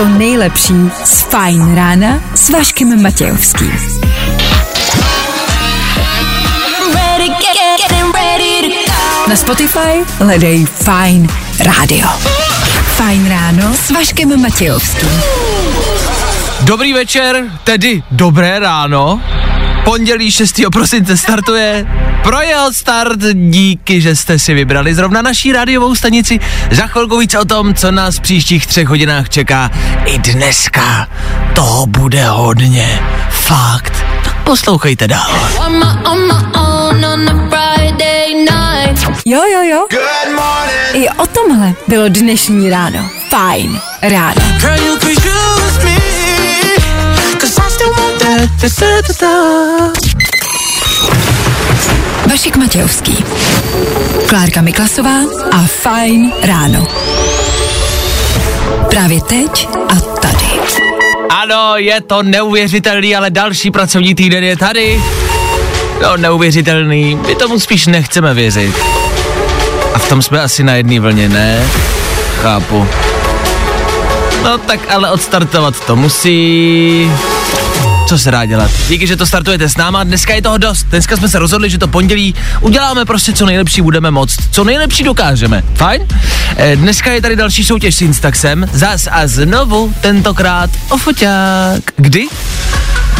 To nejlepší z Fajn rána s Vaškem Matějovským. Na Spotify hledej Fine Radio. Fajn ráno s Vaškem Matějovským. Dobrý večer, tedy dobré ráno. Pondělí 6. prosince startuje. Projel start, díky, že jste si vybrali zrovna naší rádiovou stanici. Za chvilku víc o tom, co nás v příštích třech hodinách čeká. I dneska toho bude hodně. Fakt. Tak poslouchejte dál. Jo, jo, jo. I o tomhle bylo dnešní ráno. Fajn ráno. Vašek Matějovský. Klárka Miklasová a Fajn ráno. Právě teď a tady. Ano, je to neuvěřitelný, ale další pracovní týden je tady. No, neuvěřitelný, my tomu spíš nechceme věřit. A v tom jsme asi na jedné vlně, ne? Chápu. No tak ale odstartovat to musí. Co se dá dělat? Díky, že to startujete s náma, dneska je toho dost. Dneska jsme se rozhodli, že to pondělí uděláme prostě co nejlepší budeme moct. Co nejlepší dokážeme. Fajn? E, dneska je tady další soutěž s Instaxem. Zas a znovu, tentokrát o foťák. Kdy?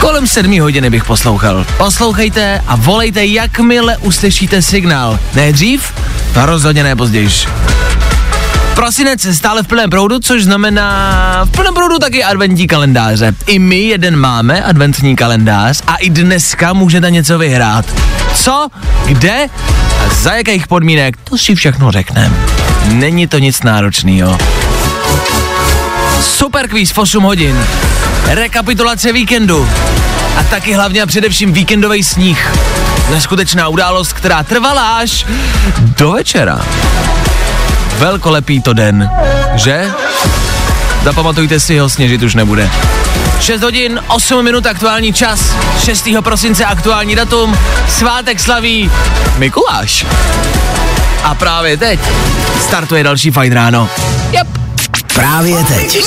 Kolem sedmí hodiny bych poslouchal. Poslouchejte a volejte, jakmile uslyšíte signál. Ne dřív? A rozhodně ne později. Prosinec stále v plném proudu, což znamená v plném proudu taky adventní kalendáře. I my jeden máme adventní kalendář a i dneska můžete něco vyhrát. Co, kde a za jakých podmínek, to si všechno řekneme. Není to nic náročného. Super kvíz v 8 hodin. Rekapitulace víkendu. A taky hlavně a především víkendový sníh. Neskutečná událost, která trvala až do večera. Velkolepý to den, že? Zapamatujte si ho, sněžit už nebude. 6 hodin, 8 minut aktuální čas, 6. prosince aktuální datum, svátek slaví Mikuláš. A právě teď startuje další fajn ráno. Yep. Právě teď.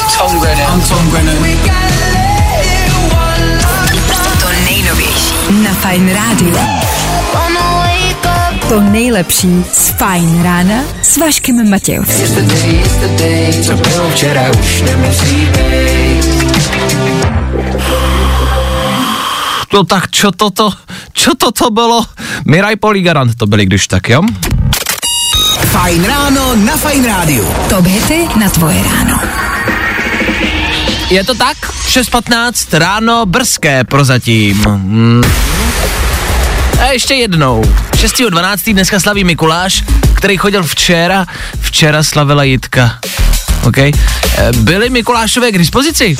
To nejnovější na Fajn rádiu. To nejlepší z Fajn rána s Vaškem Matějovským. Co bylo včera, už nemusí být. No tak čo toto, čo toto bylo? Miraj Poligarant to byli, když tak, jo? Fajn ráno na Fajn rádiu. Top hity na tvoje ráno. Je to tak? 6.15 ráno brzké prozatím. Hmm. A ještě jednou. 6.12. dneska slaví Mikuláš, který chodil včera. Včera slavila Jitka. OK? E, Byly Mikulášové k dispozici?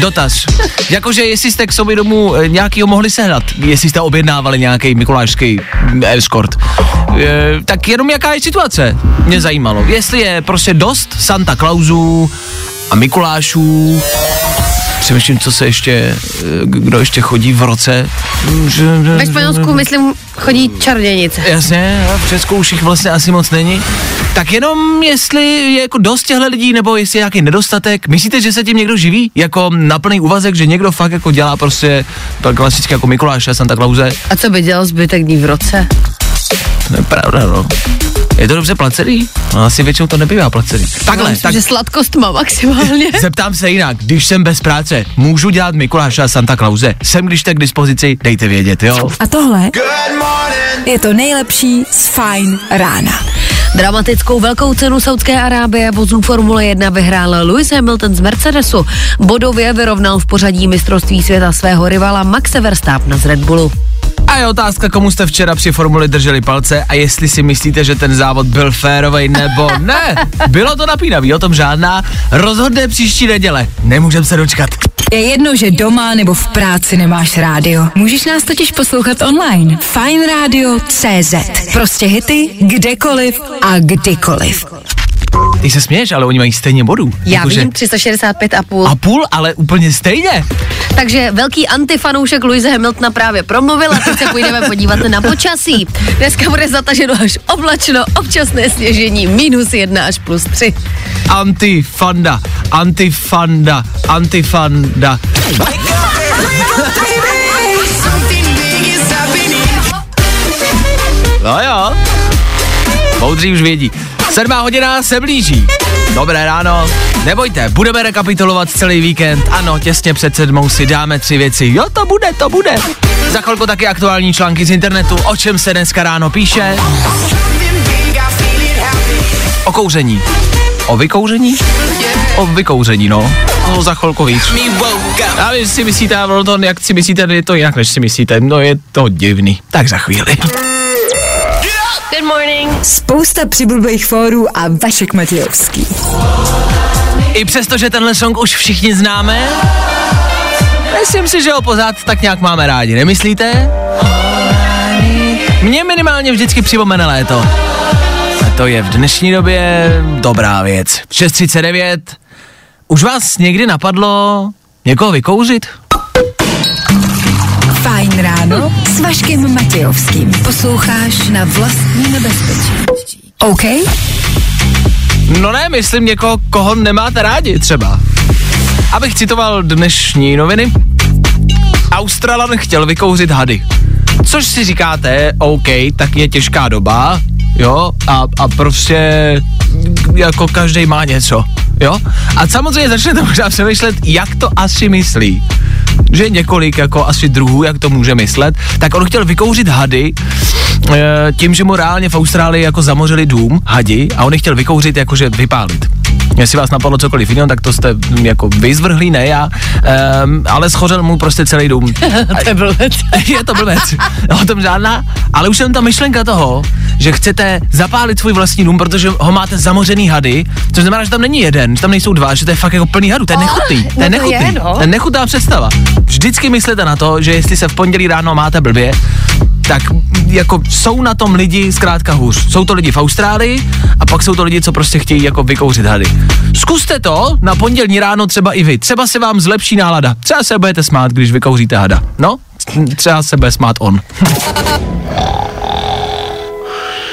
Dotaz. Jakože jestli jste k sobě domů e, nějakýho mohli sehnat, jestli jste objednávali nějaký mikulášský mm, escort. E, tak jenom jaká je situace? Mě zajímalo. Jestli je prostě dost Santa Clausů a Mikulášů, přemýšlím, co se ještě, e, kdo ještě chodí v roce. Ve Španělsku, myslím, chodí čarodějnice. Jasně, v Česku už jich vlastně asi moc není. Tak jenom jestli je jako dost těchto lidí, nebo jestli je nějaký nedostatek. Myslíte, že se tím někdo živí? Jako na plný úvazek, že někdo fakt jako dělá prostě to klasicky jako Mikuláš a Santa Clause? A co by dělal zbytek dní v roce? To je pravda, no. Je to dobře placený? No, asi většinou to nebývá placený. Takhle, Myslím, tak že sladkost má maximálně. zeptám se jinak. Když jsem bez práce, můžu dělat Mikuláše a Santa Clause? Jsem když tak k dispozici, dejte vědět, jo? A tohle je to nejlepší z Fajn rána. Dramatickou velkou cenu Saudské Arábie vozů Formule 1 vyhrál Lewis Hamilton z Mercedesu. Bodově vyrovnal v pořadí mistrovství světa svého rivala Maxe Verstappena z Red Bullu. A je otázka, komu jste včera při formuli drželi palce a jestli si myslíte, že ten závod byl férovej nebo ne. Bylo to napínavý, o tom žádná. Rozhodne příští neděle. Nemůžem se dočkat. Je jedno, že doma nebo v práci nemáš rádio. Můžeš nás totiž poslouchat online. Fine Radio CZ. Prostě hity kdekoliv a kdykoliv. Ty se směješ, ale oni mají stejně bodů. Já Jakože- vím, 365 a půl. A půl, ale úplně stejně. Takže velký antifanoušek Louise Hamiltona právě promluvil a teď se půjdeme podívat na počasí. Dneska bude zataženo až oblačno, občasné sněžení, minus jedna až plus tři. Antifanda, antifanda, antifanda. No jo, moudří už vědí. Sedmá hodina se blíží. Dobré ráno. Nebojte, budeme rekapitulovat celý víkend. Ano, těsně před sedmou si dáme tři věci. Jo, to bude, to bude. Za chvilku taky aktuální články z internetu, o čem se dneska ráno píše. O kouření. O vykouření? O vykouření, no. No, za chvilku víc. A vy si myslíte, to, jak si myslíte, je to jinak, než si myslíte. No, je to divný. Tak za chvíli. Good morning. Spousta přibulbých fórů a Vašek Matějovský. I přesto, že tenhle song už všichni známe, myslím si, že ho pořád tak nějak máme rádi, nemyslíte? Mě minimálně vždycky připomene léto. A to je v dnešní době dobrá věc. 6.39. Už vás někdy napadlo někoho vykouřit? Fajn ráno s Vaškem Matějovským. Posloucháš na vlastní nebezpečí. OK? No ne, myslím někoho, koho nemáte rádi třeba. Abych citoval dnešní noviny. Australan chtěl vykouřit hady. Což si říkáte, OK, tak je těžká doba, jo, a, a prostě jako každý má něco, jo. A samozřejmě začnete možná přemýšlet, jak to asi myslí. Že několik jako asi druhů, jak to může myslet, tak on chtěl vykouřit hady e, tím, že mu reálně v Austrálii jako zamořili dům, hadi, a on je chtěl vykouřit jakože vypálit. Jestli vás napadlo cokoliv jiného, tak to jste mm, jako vyzvrhlí, ne já, um, ale schořel mu prostě celý dům. To je blbec. je to blbec, o tom žádná, ale už jen ta myšlenka toho, že chcete zapálit svůj vlastní dům, protože ho máte zamořený hady, což znamená, že tam není jeden, že tam nejsou dva, že to je fakt jako plný hadů, to je nechutný, to je no to nechutný, je, no. to je nechutná představa. Vždycky myslete na to, že jestli se v pondělí ráno máte blbě, tak jako jsou na tom lidi zkrátka hůř. Jsou to lidi v Austrálii a pak jsou to lidi, co prostě chtějí jako vykouřit hady. Zkuste to na pondělní ráno třeba i vy. Třeba se vám zlepší nálada. Třeba se budete smát, když vykouříte hada. No, třeba se bude smát on.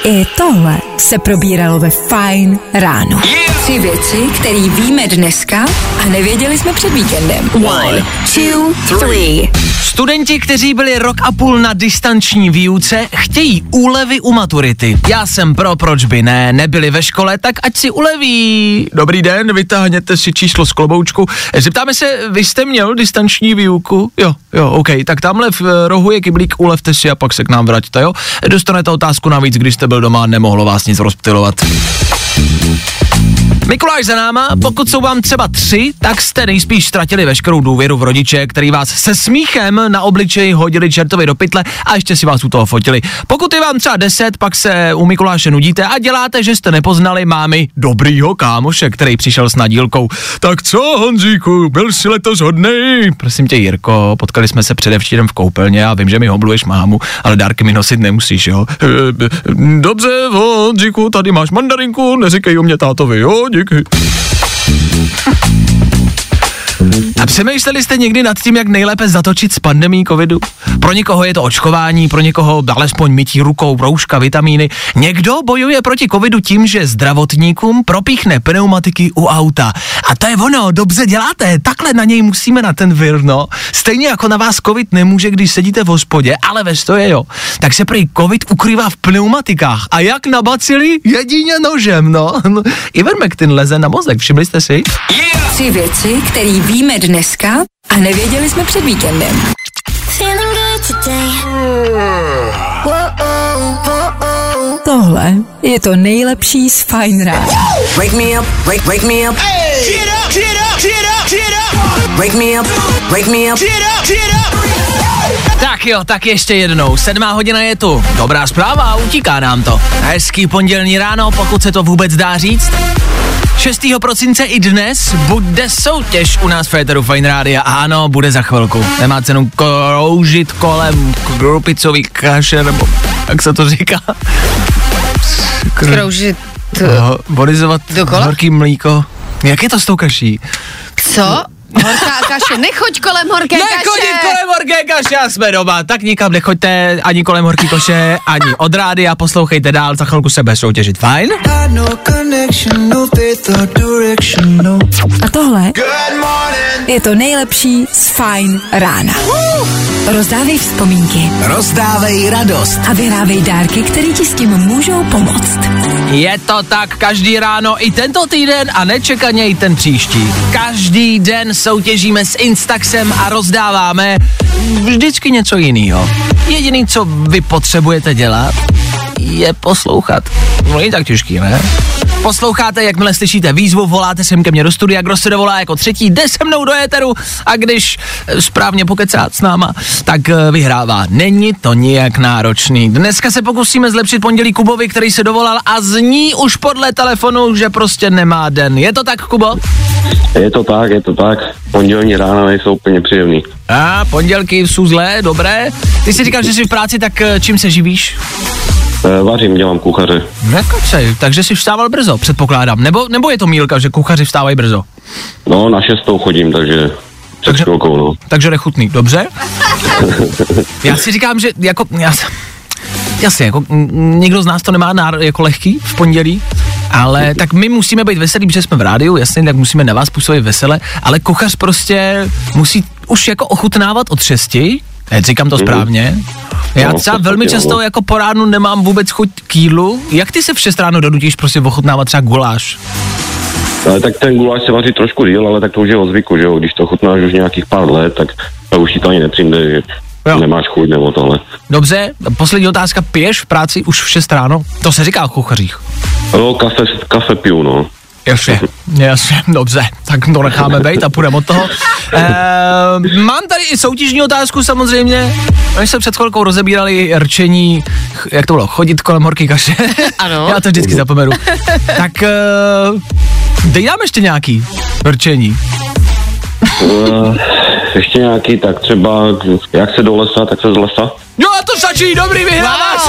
I tohle se probíralo ve Fajn ráno. Tři věci, které víme dneska a nevěděli jsme před víkendem. One, two, three. Studenti, kteří byli rok a půl na distanční výuce, chtějí úlevy u maturity. Já jsem pro, proč by ne, nebyli ve škole, tak ať si uleví. Dobrý den, vytáhněte si číslo z kloboučku. Zeptáme se, vy jste měl distanční výuku? Jo, jo, OK, tak tamhle v eh, rohu je kyblík, ulevte si a pak se k nám vraťte, jo? Dostanete otázku navíc, když jste byl doma nemohlo vás nic rozptilovat. Mikuláš za náma, pokud jsou vám třeba tři, tak jste nejspíš ztratili veškerou důvěru v rodiče, který vás se smíchem na obličeji hodili čertovi do pytle a ještě si vás u toho fotili. Pokud je vám třeba deset, pak se u Mikuláše nudíte a děláte, že jste nepoznali mámy dobrýho kámoše, který přišel s nadílkou. Tak co, Honzíku, byl jsi letos hodnej? Prosím tě, Jirko, potkali jsme se předevčírem v koupelně a vím, že mi obluješ mámu, ale dárky mi nosit nemusíš, jo? E, e, Dobře, Honzíku, tady máš mandarinku, neříkej o mě tátovi, jo? Díky. A přemýšleli jste někdy nad tím, jak nejlépe zatočit s pandemí covidu? Pro někoho je to očkování, pro někoho alespoň mytí rukou, rouška, vitamíny. Někdo bojuje proti covidu tím, že zdravotníkům propíchne pneumatiky u auta. A to je ono, dobře děláte, takhle na něj musíme na ten vir, no. Stejně jako na vás covid nemůže, když sedíte v hospodě, ale ve stoje jo. Tak se prý covid ukrývá v pneumatikách. A jak na bacily? Jedině nožem, no. Ivermectin leze na mozek, všimli jste si? Tři věci, které víme dneska a nevěděli jsme před víkendem. Feeling good today. Tohle je to nejlepší z Fajn rána. Wake me up, wake, wake me up. Wake me up, wake me up. Tak jo, tak ještě jednou. Sedmá hodina je tu. Dobrá zpráva, utíká nám to. Hezký pondělní ráno, pokud se to vůbec dá říct. 6. prosince i dnes bude soutěž u nás v Féteru Fine Rádia. A ano, bude za chvilku. Nemá cenu kroužit kolem krupicový kaše, nebo jak se to říká? Kr- Kroužit No, Bonizovat Dokola? horký mlíko. Jak je to s tou kaší? Co? Horká kaše. Nechoď kolem horké Nechodit kaše. kolem horké kaše a jsme doma. Tak nikam nechoďte ani kolem horký koše, ani od rády a poslouchejte dál, za chvilku se bude soutěžit. Fajn? No no no. A tohle je to nejlepší z Fine rána. Rozdávej vzpomínky Rozdávej radost. a vyhrávej dárky, které ti s tím můžou pomoct. Je to tak každý ráno i tento týden a nečekaně i ten příští. Každý den soutěžíme s Instaxem a rozdáváme vždycky něco jiného. Jediný, co vy potřebujete dělat, je poslouchat. No není tak těžký, ne? Posloucháte, jakmile slyšíte výzvu, voláte sem ke mně do studia, kdo se dovolá jako třetí, jde se mnou do éteru a když správně pokecát s náma, tak eh, vyhrává. Není to nijak náročný. Dneska se pokusíme zlepšit pondělí Kubovi, který se dovolal a zní už podle telefonu, že prostě nemá den. Je to tak, Kubo? Je to tak, je to tak. Pondělní rána nejsou úplně příjemný. A pondělky jsou zlé, dobré. Ty jsi říkal, že jsi v práci, tak eh, čím se živíš? E, vařím, dělám kuchaře. Nekacej, takže jsi vstával brzo, předpokládám. Nebo, nebo je to mílka, že kuchaři vstávají brzo? No, na šestou chodím, takže Takže- chvilkou, no. Takže nechutný, dobře? Já si říkám, že jako, já, jasně, jako někdo z nás to nemá nár, jako lehký v pondělí, ale tak my musíme být veselí, protože jsme v rádiu, jasně, tak musíme na vás působit vesele, ale kuchař prostě musí už jako ochutnávat od šesti, ne, říkám to správně. Já No, třeba v velmi často jako po ránu nemám vůbec chuť k jídlu. Jak ty se v 6 ráno donutíš prostě ochutnávat třeba guláš? Ale tak ten guláš se vaří trošku díl, ale tak to už je o zvyku, že jo. Když to chutnáš už nějakých pár let, tak to už ti to ani nepřijde, že Jo. nemáš chuť nebo tohle. Dobře, poslední otázka, piješ v práci už v 6 ráno? To se říká o kuchařích. No, kafe, kafe piju, no. Jasně, jasně, dobře, tak to necháme být a půjdeme od toho. E, mám tady i soutěžní otázku samozřejmě. My jsme před chvilkou rozebírali rčení, jak to bylo, chodit kolem horký kaše. Ano. Já to vždycky zapomenu. tak e, dej nám ještě nějaký rčení. E, ještě nějaký, tak třeba, jak se do lesa, tak se z lesa. Jo, a to stačí, dobrý, vyhráváš.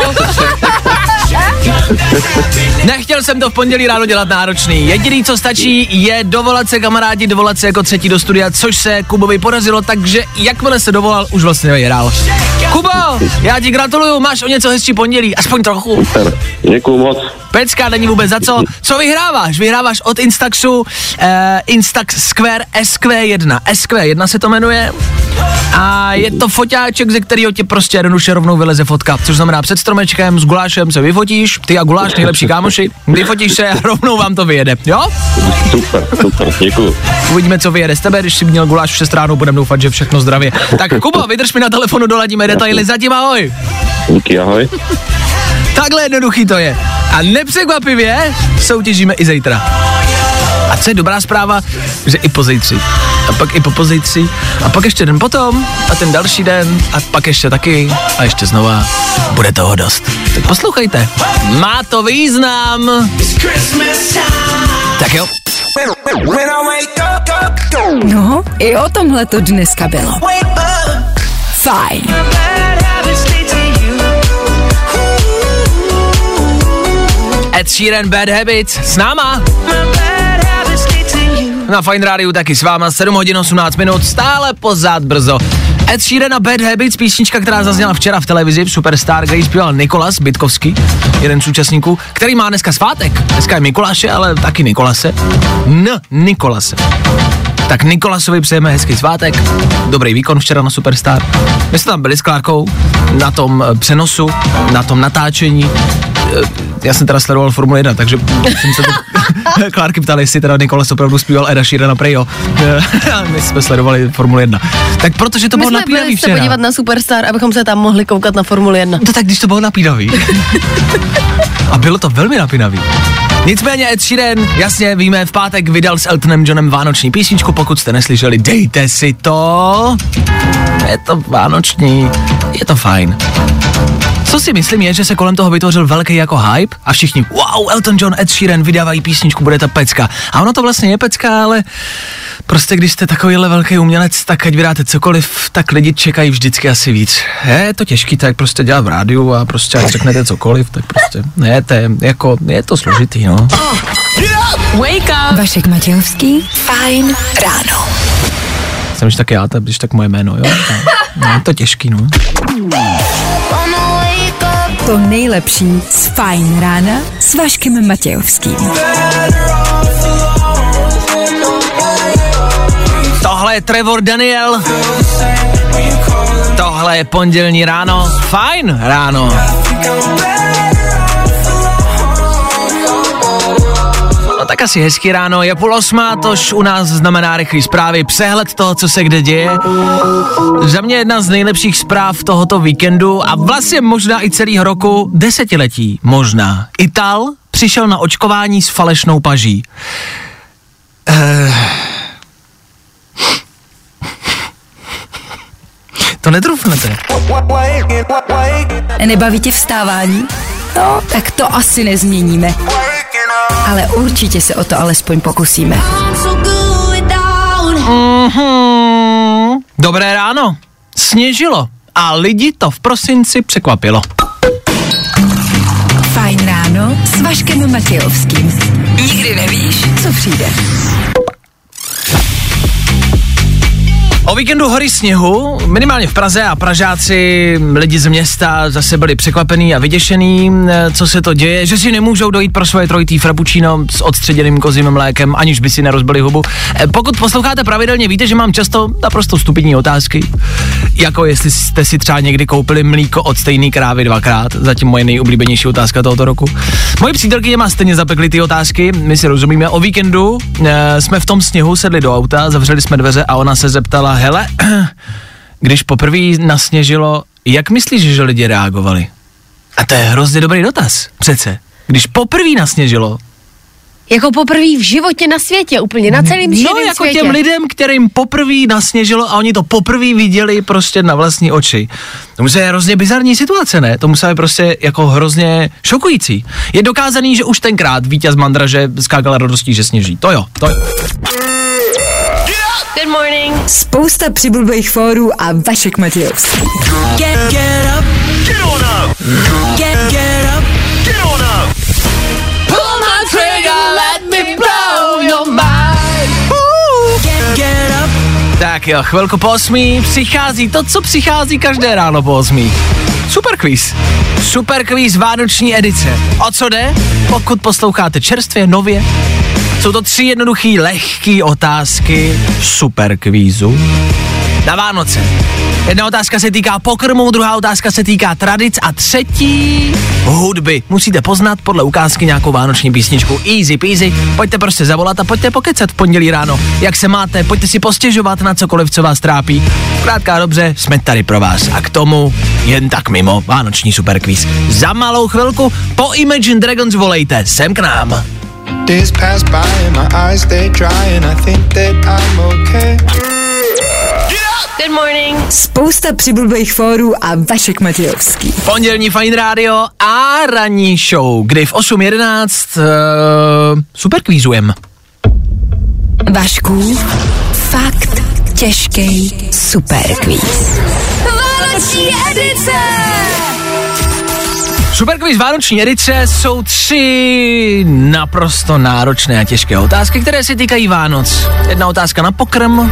Nechtěl jsem to v pondělí ráno dělat náročný. Jediný, co stačí, je dovolat se kamarádi, dovolat se jako třetí do studia, což se Kubovi podařilo, takže jakmile se dovolal, už vlastně vyhrál. Kubo, já ti gratuluju, máš o něco hezčí pondělí, aspoň trochu. Super. Děkuju moc. Pecka, není vůbec za co. Co vyhráváš? Vyhráváš od Instaxu uh, Instax Square SQ1. SQ1 se to jmenuje. A je to foťáček, ze kterého ti prostě jednoduše rovnou vyleze fotka. Což znamená před stromečkem s gulášem se vyfotíš, ty a guláš, nejlepší kámoši, vyfotíš se a rovnou vám to vyjede. Jo? Super, super, děkuju. Uvidíme, co vyjede z tebe, když si měl guláš v 6 ráno, budeme doufat, že všechno zdravě. Tak Kubo, vydrž mi na telefonu, doladíme detaily. Zatím ahoj. Díky, ahoj. Takhle jednoduchý to je. A nepřekvapivě soutěžíme i zítra. A co je dobrá zpráva, že i pozejtři. A pak i po pozejtři. A pak ještě den potom. A ten další den. A pak ještě taky. A ještě znova. Bude toho dost. Tak poslouchejte. Má to význam. Tak jo. No, i o tomhle to dneska bylo. Fajn. Ed Sheeran Bad Habits s náma. Na Fine Radio taky s váma 7 hodin 18 minut, stále pořád brzo. Ed Sheeran a Bad Habits, písnička, která zazněla včera v televizi v Superstar, kde ji zpíval Nikolas Bytkovský, jeden z účastníků, který má dneska svátek. Dneska je Mikuláše, ale taky Nikolase. N. Nikolase. Tak Nikolasovi přejeme hezký svátek, dobrý výkon včera na Superstar. My jsme tam byli s Klárkou na tom přenosu, na tom natáčení. Eh, Já jsem teda sledoval Formule 1, takže jsem se to Klárky ptali, jestli teda Nikolas opravdu zpíval Eda Sheerana Prejo. My jsme sledovali Formule 1. Tak protože to My bylo napínavý včera. podívat na Superstar, abychom se tam mohli koukat na Formuli 1. No tak když to bylo napínavý. A bylo to velmi napínavý. Nicméně Ed Sheeran, jasně víme, v pátek vydal s Eltonem Johnem vánoční písničku, pokud jste neslyšeli, dejte si to. Je to vánoční, je to fajn. Co si myslím je, že se kolem toho vytvořil velký jako hype a všichni, wow, Elton John, Ed Sheeran vydávají písničku, bude ta pecka. A ono to vlastně je pecka, ale prostě když jste takovýhle velký umělec, tak ať vydáte cokoliv, tak lidi čekají vždycky asi víc. Je to těžký, tak prostě dělat v rádiu a prostě ať řeknete cokoliv, tak prostě, ne, to je, jako, je to složitý, no. Wake up! Vašek Matějovský, fajn ráno. Jsem už tak já, tak když tak moje jméno, jo. No, je to těžký, no. To nejlepší z fajn rána s Vaškem Matějovským. Tohle je Trevor Daniel. Tohle je pondělní ráno. Fajn ráno. Tak asi hezký ráno, je půl osmá, tož u nás znamená rychlý zprávy, přehled toho, co se kde děje. Za mě jedna z nejlepších zpráv tohoto víkendu a vlastně možná i celého roku, desetiletí možná. Ital přišel na očkování s falešnou paží. To netrufnete. Nebaví tě vstávání? No, tak to asi nezměníme. Ale určitě se o to alespoň pokusíme. Mhm. Dobré ráno. Sněžilo a lidi to v prosinci překvapilo. Fajn ráno s Vaškem Matějovským. Nikdy nevíš, co přijde. O víkendu hory sněhu, minimálně v Praze a Pražáci, lidi z města zase byli překvapení a vyděšený, eh, co se to děje, že si nemůžou dojít pro svoje trojitý frappuccino s odstředěným kozím mlékem, aniž by si nerozbili hubu. Eh, Pokud posloucháte pravidelně, víte, že mám často naprosto stupidní otázky, jako jestli jste si třeba někdy koupili mlíko od stejné krávy dvakrát, zatím moje nejoblíbenější otázka tohoto roku. Moje přítelkyně má stejně zapekly ty otázky, my si rozumíme. O víkendu e, jsme v tom sněhu sedli do auta, zavřeli jsme dveře a ona se zeptala, hele, když poprvé nasněžilo, jak myslíš, že lidi reagovali? A to je hrozně dobrý dotaz, přece. Když poprvé nasněžilo, Jako poprvé v životě na světě, úplně na celém no jako světě. těm lidem, kterým poprvé nasněžilo a oni to poprvé viděli prostě na vlastní oči. To musí být hrozně bizarní situace, ne? To musí být prostě jako hrozně šokující. Je dokázaný, že už tenkrát vítěz Mandraže skákal radostí, že sněží. To jo, to jo. Good morning. Spousta přibulbých fórů a Vašek Matějovský. Get, get up. Get on up. Get, get up. Get Jo, chvilku po osmí přichází to, co přichází každé ráno po osmí. Super quiz. Super quiz Vánoční edice. O co jde? Pokud posloucháte čerstvě, nově, jsou to tři jednoduché, lehké otázky super kvízu na Vánoce. Jedna otázka se týká pokrmu, druhá otázka se týká tradic a třetí hudby. Musíte poznat podle ukázky nějakou vánoční písničku. Easy peasy. Pojďte prostě zavolat a pojďte pokecat v pondělí ráno. Jak se máte, pojďte si postěžovat na cokoliv, co vás trápí. Krátka a dobře, jsme tady pro vás. A k tomu jen tak mimo vánoční superkvíz. Za malou chvilku po Imagine Dragons volejte sem k nám. Days pass by and my eyes they dry and I think that I'm okay. Good morning. Spousta přibulbých fórů a Vašek Matějovský. Pondělní Fine Radio a ranní show, kdy v 8.11 uh, super kvízujem. Vašku, fakt těžký superkvíz. Vánoční edice! Superquiz Vánoční edice jsou tři naprosto náročné a těžké otázky, které se týkají Vánoc. Jedna otázka na pokrm,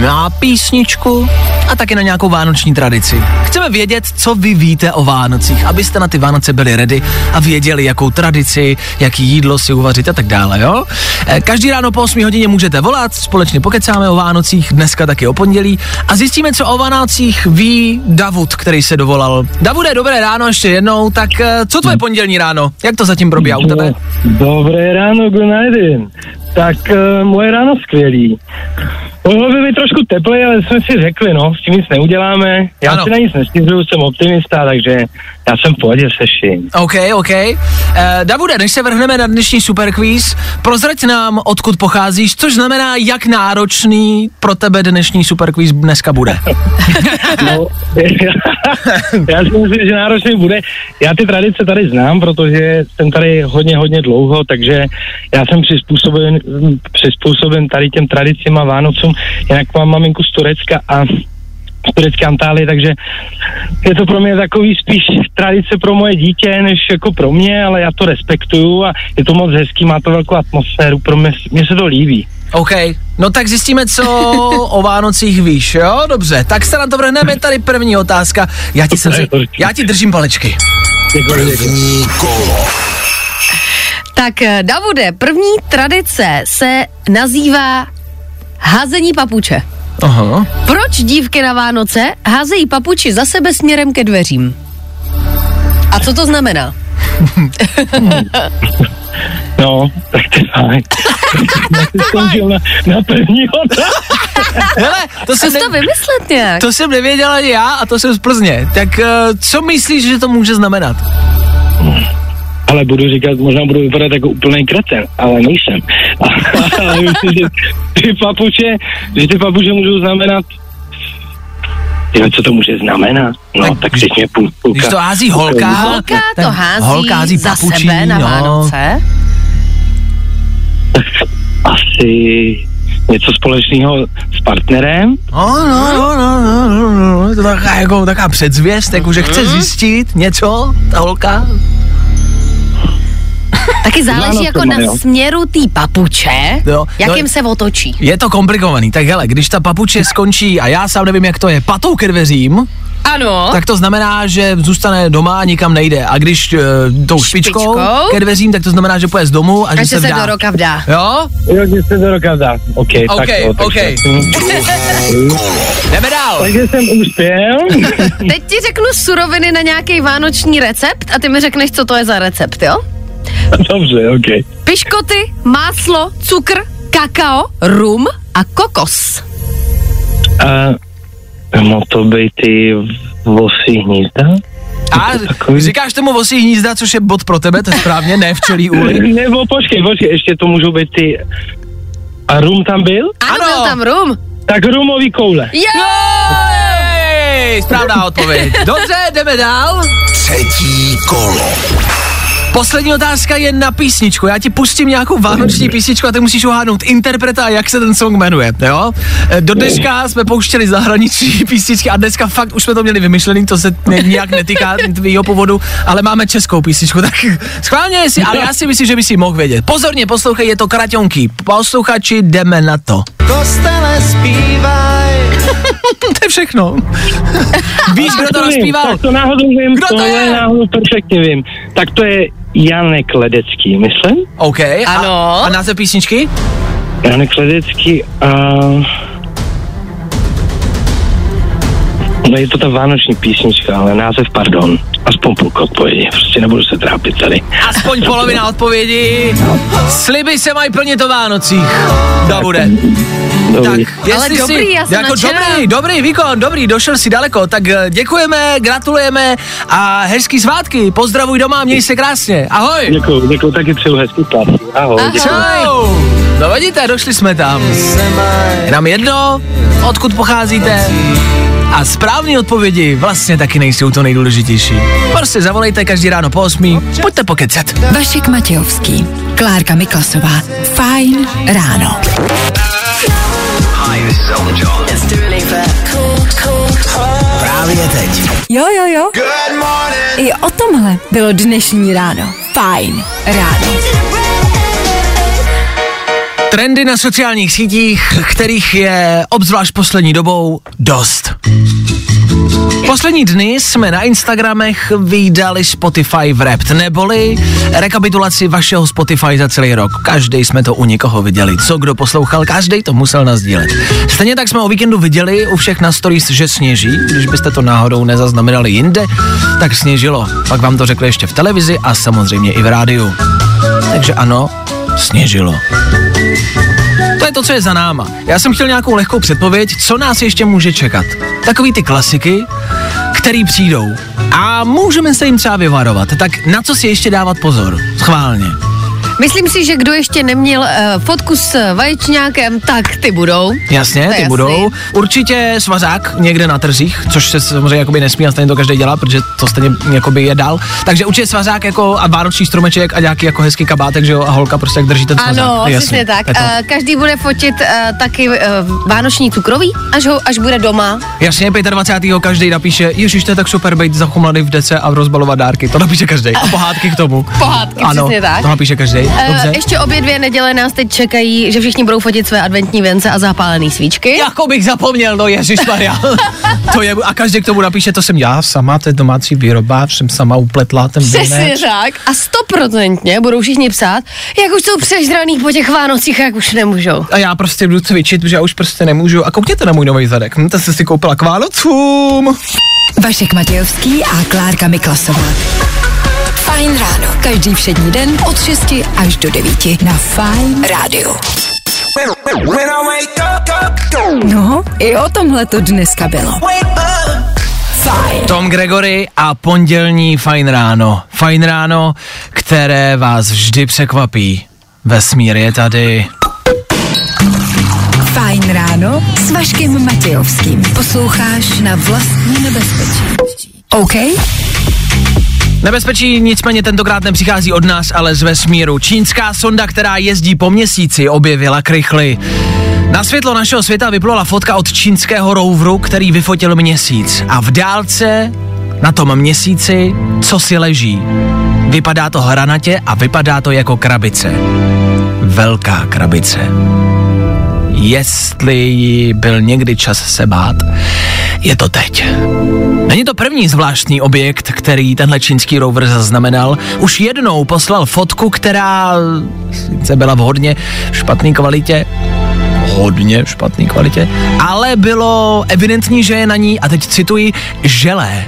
na písničku a taky na nějakou vánoční tradici. Chceme vědět, co vy víte o Vánocích, abyste na ty Vánoce byli ready a věděli, jakou tradici, jaký jídlo si uvařit a tak dále, jo? Eh, Každý ráno po 8 hodině můžete volat, společně pokecáme o Vánocích, dneska taky o pondělí a zjistíme, co o Vánocích ví Davud, který se dovolal. Davude, dobré ráno ještě jednou, tak eh, co tvoje pondělní ráno? Jak to zatím probíhá u tebe? Dobré ráno, night. Tak uh, moje ráno skvělý. Mohlo by být trošku teplej, ale jsme si řekli, no, s tím nic neuděláme. Já Ano. si na nic nestěžuju, jsem optimista, takže já jsem v pohodě se vším. OK, OK. Eh, Davude, než se vrhneme na dnešní superquiz, prozrať nám, odkud pocházíš, což znamená, jak náročný pro tebe dnešní superquiz dneska bude. No, já si myslím, že náročný bude. Já ty tradice tady znám, protože jsem tady hodně, hodně dlouho, takže já jsem přizpůsoben, přizpůsoben tady těm tradicím a Vánocům. Jinak mám maminku z Turecka a z turecké Antálie, takže je to pro mě takový spíš tradice pro moje dítě, než jako pro mě, ale já to respektuju a je to moc hezký, má to velkou atmosféru, pro mě, mně se to líbí. OK, no tak zjistíme, co o Vánocích víš, jo? Dobře, tak se na to vrhneme, tady první otázka. Já ti, samozřejmě, já ti držím palečky. První kolo. Tak eh, Davude, první tradice se nazývá házení papuče. Aha. Proč dívky na Vánoce házejí papuči za sebe směrem ke dveřím? A co to znamená? No, tak to je fajn. Skončil na, na první. Hele, to jsem, Zkus to ne, vymyslet nějak. to jsem nevěděl ani já a to jsem z Plzně. Tak eh, co myslíš, že to může znamenat? Ale budu říkat, možná budu vypadat jako úplný kreten, ale nejsem. ale myslím, že ty papuče, že ty papuče můžou znamenat Jo, co to může znamenat? No, Tak tak, když- teď mě půl, půlka. Když to hází holka, Holka to hází, holka hází za papučí, sebe na no. Vánoce. Asi něco společného s partnerem. No, no, no, no, no, no, no, je to taková, jako, taková předzvěst, jako, že chce zjistit něco, ta holka. Taky záleží jako na jo. směru té papuče, Jo, jakým no- se otočí. Je to komplikovaný, tak hele, když ta papuče skončí a já sám nevím, jak to je, patou ke dveřím, Ano. tak to znamená, že zůstane doma a nikam nejde. A když uh, tou špičkou, Špičkou? ke dveřím, tak to znamená, že půjde z domu a, A že že se se vdá. do roka vdá. Jo? Jo, že se do roka dá. OK, OK, tak jo, OK. takže, Jdeme dál. takže jsem uspěl. Teď ti řeknu suroviny na nějaký vánoční recept a ty mi řekneš, co to je za recept, jo? Dobře, OK. Piškoty, máslo, cukr, kakao, rum a kokos. A mohlo to být ty vosí hnízda? A Takový- říkáš tomu vosí hnízda, což je bod pro tebe, to je správně, ne včelí úly. Nebo počkej, počkej, ještě to můžou být ty... A rum tam byl? Ano, Ano. byl tam rum. Tak rumový koule. Jo! Jej, správná odpověď. Dobře, jdeme dál. Třetí kolo. Poslední otázka je na písničku. Já ti pustím nějakou vánoční písničku a ty musíš uhádnout interpreta a jak se ten song jmenuje, jo? E, Do dneška jsme pouštěli zahraniční písničky a dneska fakt už jsme to měli vymyšlený, to se ne- nijak netýká tvýho původu, ale máme českou písničku, tak schválně si, ale já si myslím, že by si mohl vědět. Pozorně poslouchej, je to Kraťonky. Posluchači, jdeme na to. Kostele zpívaj. to je všechno. Víš, kdo to vím, rozpíval? Tak to náhodou vím, Kdo to to je? náhodou perfektně vím. Tak to je Janek Ledecký, myslím? OK. A, Ano. a název písničky? Janek Ledecký a... No je to ta vánoční písnička, ale název pardon. Aspoň půlka odpovědi, prostě nebudu se trápit tady. Aspoň polovina odpovědi. Sliby se mají plnit o Vánocích. Davude. Tak, Dobrý. jestli dobrý, si, já jsem jako nadšená. dobrý, dobrý výkon, dobrý, došel si daleko, tak eh, děkujeme, gratulujeme a hezký svátky, pozdravuj doma, měj se krásně, ahoj. Děkuju, děkuju, taky přeju hezký pásy. Ahoj, Ahoj. Čau. No vidíte, došli jsme tam. Je nám jedno, odkud pocházíte. A správné odpovědi vlastně taky nejsou to nejdůležitější. Prostě zavolejte každý ráno po 8. Pojďte pokecet. Vašek Matějovský, Klárka Miklasová. Fajn ráno. Právě teď. Jo, jo, jo. I o tomhle bylo dnešní ráno. Fajn ráno. Trendy na sociálních sítích, kterých je obzvlášť poslední dobou dost. Poslední dny jsme na Instagramech vydali Spotify Wrapped, neboli rekapitulaci vašeho Spotify za celý rok. Každý jsme to u někoho viděli. Co kdo poslouchal, každý to musel nazdílet. Stejně tak jsme o víkendu viděli u všech na stories, že sněží. Když byste to náhodou nezaznamenali jinde, tak sněžilo. Pak vám to řekli ještě v televizi a samozřejmě i v rádiu. Takže ano, sněžilo. To je to, co je za náma. Já jsem chtěl nějakou lehkou předpověď, co nás ještě může čekat. Takový ty klasiky, který přijdou a můžeme se jim třeba vyvarovat. Tak na co si ještě dávat pozor? Schválně. Myslím si, že kdo ještě neměl uh, fotku s vaječňákem, tak ty budou. Jasně, To ty jasný. budou. Určitě svazák někde na trzích, což se samozřejmě jakoby nesmí a stejně to každý dělá, protože to stejně jakoby je dál. Takže určitě svazák jako a vánoční stromeček a nějaký jako hezký kabátek, že jo, a holka prostě jak drží ten svazák. Ano, přesně tak. Uh, každý bude fotit uh, taky uh, vánoční cukroví, až, ho, až bude doma. Jasně, 25. každý napíše, ježiš, to je tak super být zachumlaný v dece a rozbalovat dárky. To napíše každý. A pohádky k tomu. Pohádky, ano, přesně tak. To napíše každý. Dobře. Uh, ještě obě dvě neděle nás teď čekají, že všichni budou fotit své adventní vence a zapálené svíčky. Jako bych zapomněl, no Ježíš Maria. to je, a každý k tomu napíše, to jsem já sama, to je domácí výroba, jsem sama upletla ten Přesně tak. A stoprocentně budou všichni psát, jak už jsou přežraný po těch Vánocích, jak už nemůžou. A já prostě jdu cvičit, protože já už prostě nemůžu. A koukněte na můj nový zadek. Hm, to jsem si koupila k Vánocům. Vašek Matějovský a Klárka Miklasová. Fajn ráno. Každý všední den od 6 až do 9 na Fajn rádiu. No, i o tomhle to dneska bylo. Fajn. Tom Gregory a pondělní Fajn ráno. Fajn ráno, které vás vždy překvapí. Vesmír je tady. Fajn ráno s Vaškem Matějovským. Posloucháš na vlastní nebezpečí. OK? Nebezpečí nicméně tentokrát nepřichází od nás, ale z vesmíru. Čínská sonda, která jezdí po měsíci, objevila krychly. Na světlo našeho světa vyplula fotka od čínského roveru, který vyfotil měsíc. A v dálce na tom měsíci co si leží. Vypadá to hranatě a vypadá to jako krabice. Velká krabice. Jestli byl někdy čas se bát, je to teď. Není to první zvláštní objekt, který tenhle čínský rover zaznamenal. Už jednou poslal fotku, která sice byla v hodně špatné kvalitě, hodně špatné kvalitě, ale bylo evidentní, že je na ní, a teď cituji, želé.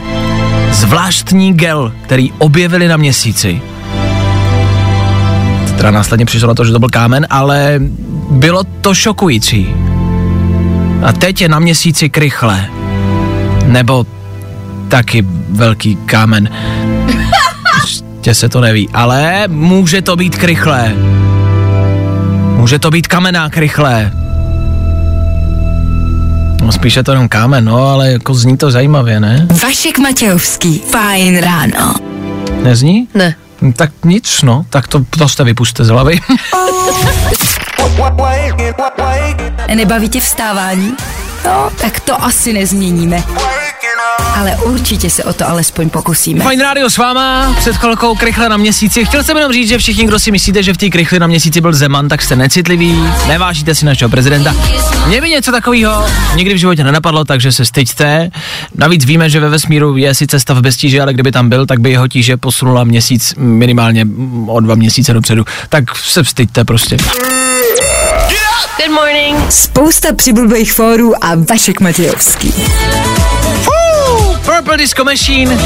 Zvláštní gel, který objevili na měsíci. Teda následně přišlo na to, že to byl kámen, ale bylo to šokující. A teď je na měsíci krychle. Nebo taky velký kámen. Ještě se to neví, ale může to být krychlé. Může to být kamená krychlé. No spíše to jenom kámen, no, ale jako zní to zajímavě, ne? Vašek Matějovský. Fajn ráno. Nezní? Ne. Tak nic, no, tak to prostě vypuste z hlavy. Nebaví tě vstávání? No, tak to asi nezměníme. Ale určitě se o to alespoň pokusíme. Fajn rádio s váma, před chvilkou krychle na měsíci. Chtěl jsem jenom říct, že všichni, kdo si myslíte, že v té krychli na měsíci byl Zeman, tak jste necitliví, nevážíte si našeho prezidenta. Mě by něco takového nikdy v životě nenapadlo, takže se styďte. Navíc víme, že ve vesmíru je sice stav bez tíže, ale kdyby tam byl, tak by jeho tíže posunula měsíc minimálně o dva měsíce dopředu. Tak se styďte prostě. Good morning. Spousta přibulbých fórů a Vašek Matějovský. Purple Disco Machine,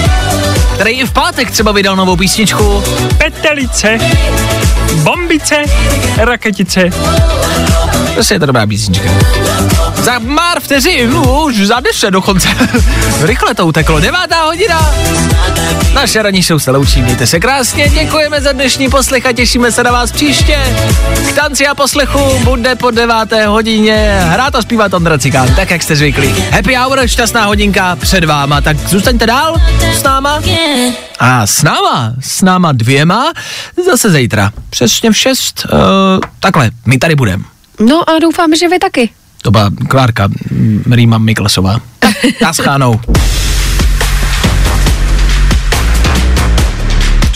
který i v pátek třeba vydal novou písničku. Petelice, bombice, raketice. Prostě je to dobrá písnička. Za pár vteřin, už za deset dokonce. Rychle to uteklo, devátá hodina. Naše ranní show se loučí, mějte se krásně, děkujeme za dnešní poslech a těšíme se na vás příště. K tanci a poslechu bude po deváté hodině hrát a zpívat Ondra Cikán, tak jak jste zvyklí. Happy hour, šťastná hodinka před váma, tak zůstaňte dál s náma. A s náma, s náma dvěma, zase zítra. Přesně v šest, uh, takhle, my tady budeme. No a doufám, že vy taky. To byla Klárka Rýma Miklasová. Naschánou.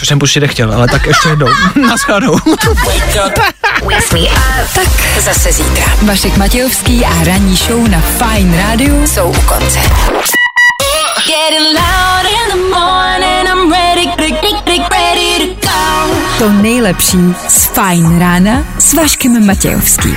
Což jsem pustit nechtěl, ale tak ještě jednou. Naschánou. Tak zase zítra. Vašek Matějovský a ranní show na Fajn rádiu jsou u konce. To nejlepší z Fajn rána s Vaškem Matějovským.